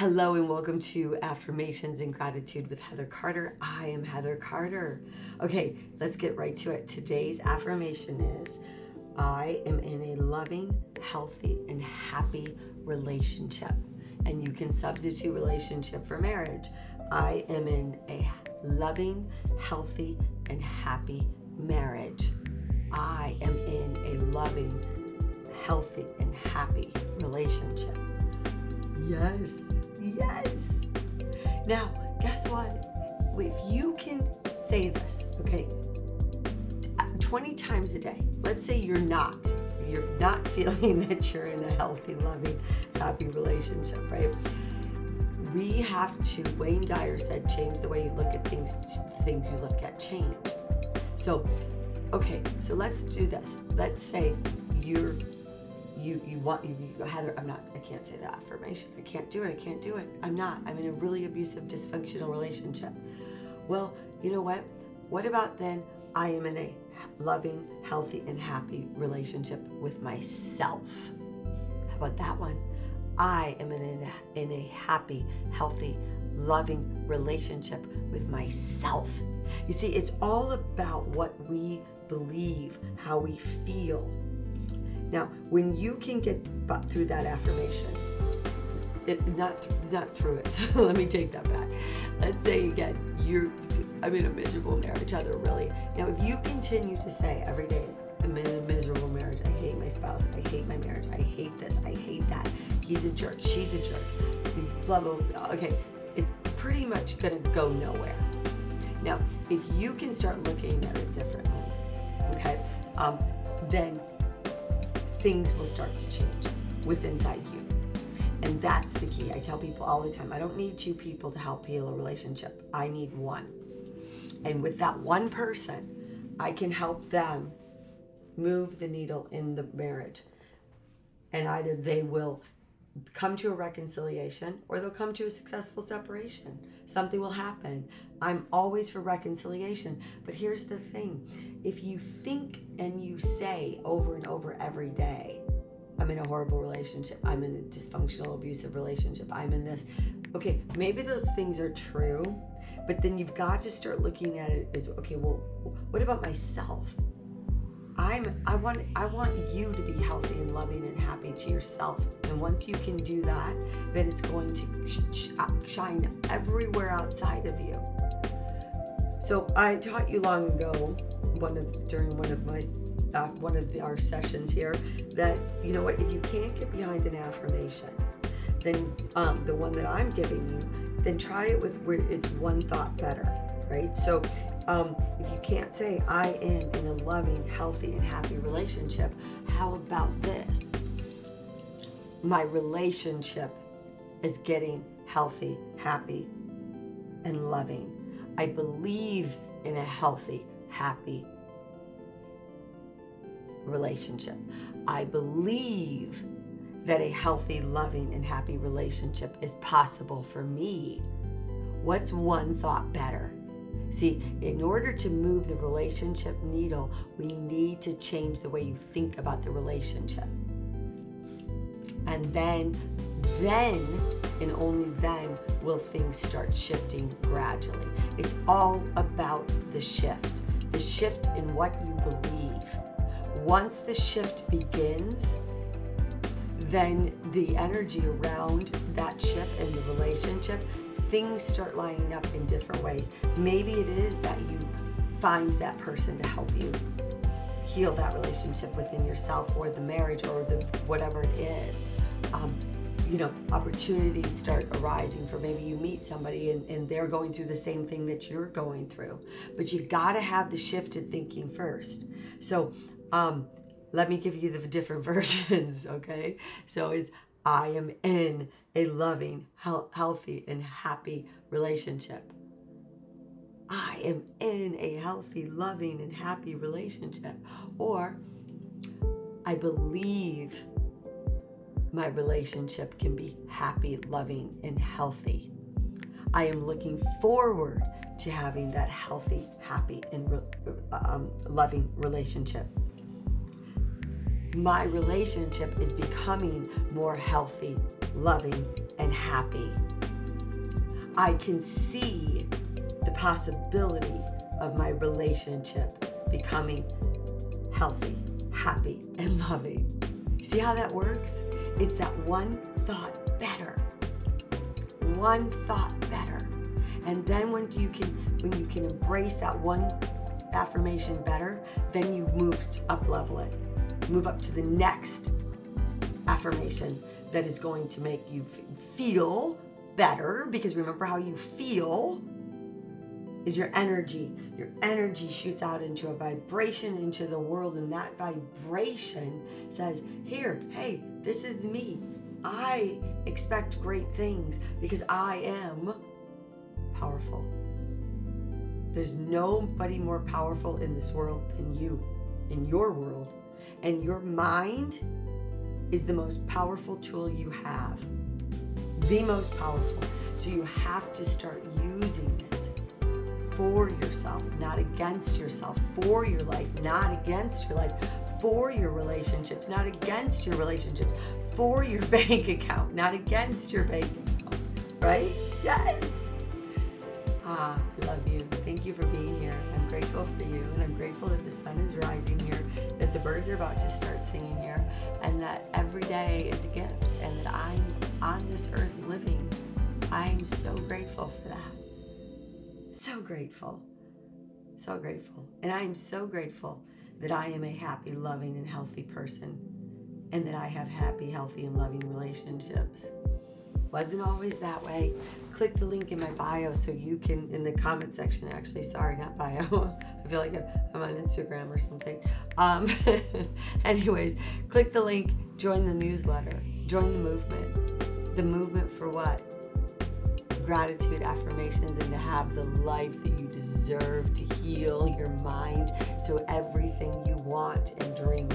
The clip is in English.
Hello and welcome to Affirmations and Gratitude with Heather Carter. I am Heather Carter. Okay, let's get right to it. Today's affirmation is I am in a loving, healthy, and happy relationship. And you can substitute relationship for marriage. I am in a loving, healthy, and happy marriage. I am in a loving, healthy, and happy relationship. Yes, yes. Now, guess what? If you can say this, okay, uh, 20 times a day, let's say you're not, you're not feeling that you're in a healthy, loving, happy relationship, right? We have to, Wayne Dyer said, change the way you look at things, things you look at change. So, okay, so let's do this. Let's say you're you you want you, you Heather, I'm not I can't say that affirmation. I can't do it. I can't do it. I'm not. I'm in a really abusive, dysfunctional relationship. Well, you know what? What about then I am in a loving, healthy, and happy relationship with myself? How about that one? I am in a, in a happy, healthy, loving relationship with myself. You see, it's all about what we believe, how we feel, now, when you can get through that affirmation, it, not not through it. Let me take that back. Let's say again, you're I'm in a miserable marriage. other really. Now, if you continue to say every day, I'm in a miserable marriage. I hate my spouse. I hate my marriage. I hate this. I hate that. He's a jerk. She's a jerk. Blah blah. blah. Okay, it's pretty much gonna go nowhere. Now, if you can start looking at it differently, okay, um, then things will start to change with inside you. And that's the key. I tell people all the time I don't need two people to help heal a relationship, I need one. And with that one person, I can help them move the needle in the marriage. And either they will come to a reconciliation or they'll come to a successful separation. Something will happen. I'm always for reconciliation. But here's the thing if you think and you say over and over every day, I'm in a horrible relationship, I'm in a dysfunctional, abusive relationship, I'm in this, okay, maybe those things are true. But then you've got to start looking at it as okay, well, what about myself? I'm I want I want you to be healthy and loving and happy to yourself. And once you can do that, then it's going to sh- uh, shine everywhere outside of you. So I taught you long ago, one of during one of my uh, one of the, our sessions here, that you know what, if you can't get behind an affirmation, then um, the one that I'm giving you, then try it with where it's one thought better, right? So um, if you can't say, I am in a loving, healthy, and happy relationship, how about this? My relationship is getting healthy, happy, and loving. I believe in a healthy, happy relationship. I believe that a healthy, loving, and happy relationship is possible for me. What's one thought better? See, in order to move the relationship needle, we need to change the way you think about the relationship. And then, then, and only then will things start shifting gradually. It's all about the shift, the shift in what you believe. Once the shift begins, then the energy around that shift in the relationship things start lining up in different ways. Maybe it is that you find that person to help you heal that relationship within yourself or the marriage or the whatever it is. Um, you know, opportunities start arising for maybe you meet somebody and, and they're going through the same thing that you're going through. But you got to have the shifted thinking first. So, um, let me give you the different versions, okay? So it's I am in a loving, healthy, and happy relationship. I am in a healthy, loving, and happy relationship. Or I believe my relationship can be happy, loving, and healthy. I am looking forward to having that healthy, happy, and um, loving relationship my relationship is becoming more healthy, loving, and happy. I can see the possibility of my relationship becoming healthy, happy, and loving. See how that works? It's that one thought better. One thought better. And then when you can when you can embrace that one affirmation better, then you move up level it. Move up to the next affirmation that is going to make you feel better because remember how you feel is your energy. Your energy shoots out into a vibration into the world, and that vibration says, Here, hey, this is me. I expect great things because I am powerful. There's nobody more powerful in this world than you, in your world. And your mind is the most powerful tool you have. The most powerful. So you have to start using it for yourself, not against yourself, for your life, not against your life, for your relationships, not against your relationships, for your bank account, not against your bank account. Right? Yes. Ah, I love you. Thank you for being here. I'm grateful for you, and I'm grateful that the sun is rising here, that the birds are about to start singing here, and that every day is a gift, and that I'm on this earth living. I'm so grateful for that. So grateful. So grateful. And I am so grateful that I am a happy, loving, and healthy person, and that I have happy, healthy, and loving relationships. Wasn't always that way. Click the link in my bio so you can, in the comment section, actually, sorry, not bio. I feel like I'm on Instagram or something. Um, anyways, click the link, join the newsletter, join the movement. The movement for what? Gratitude affirmations and to have the life that you deserve to heal your mind so everything you want and dream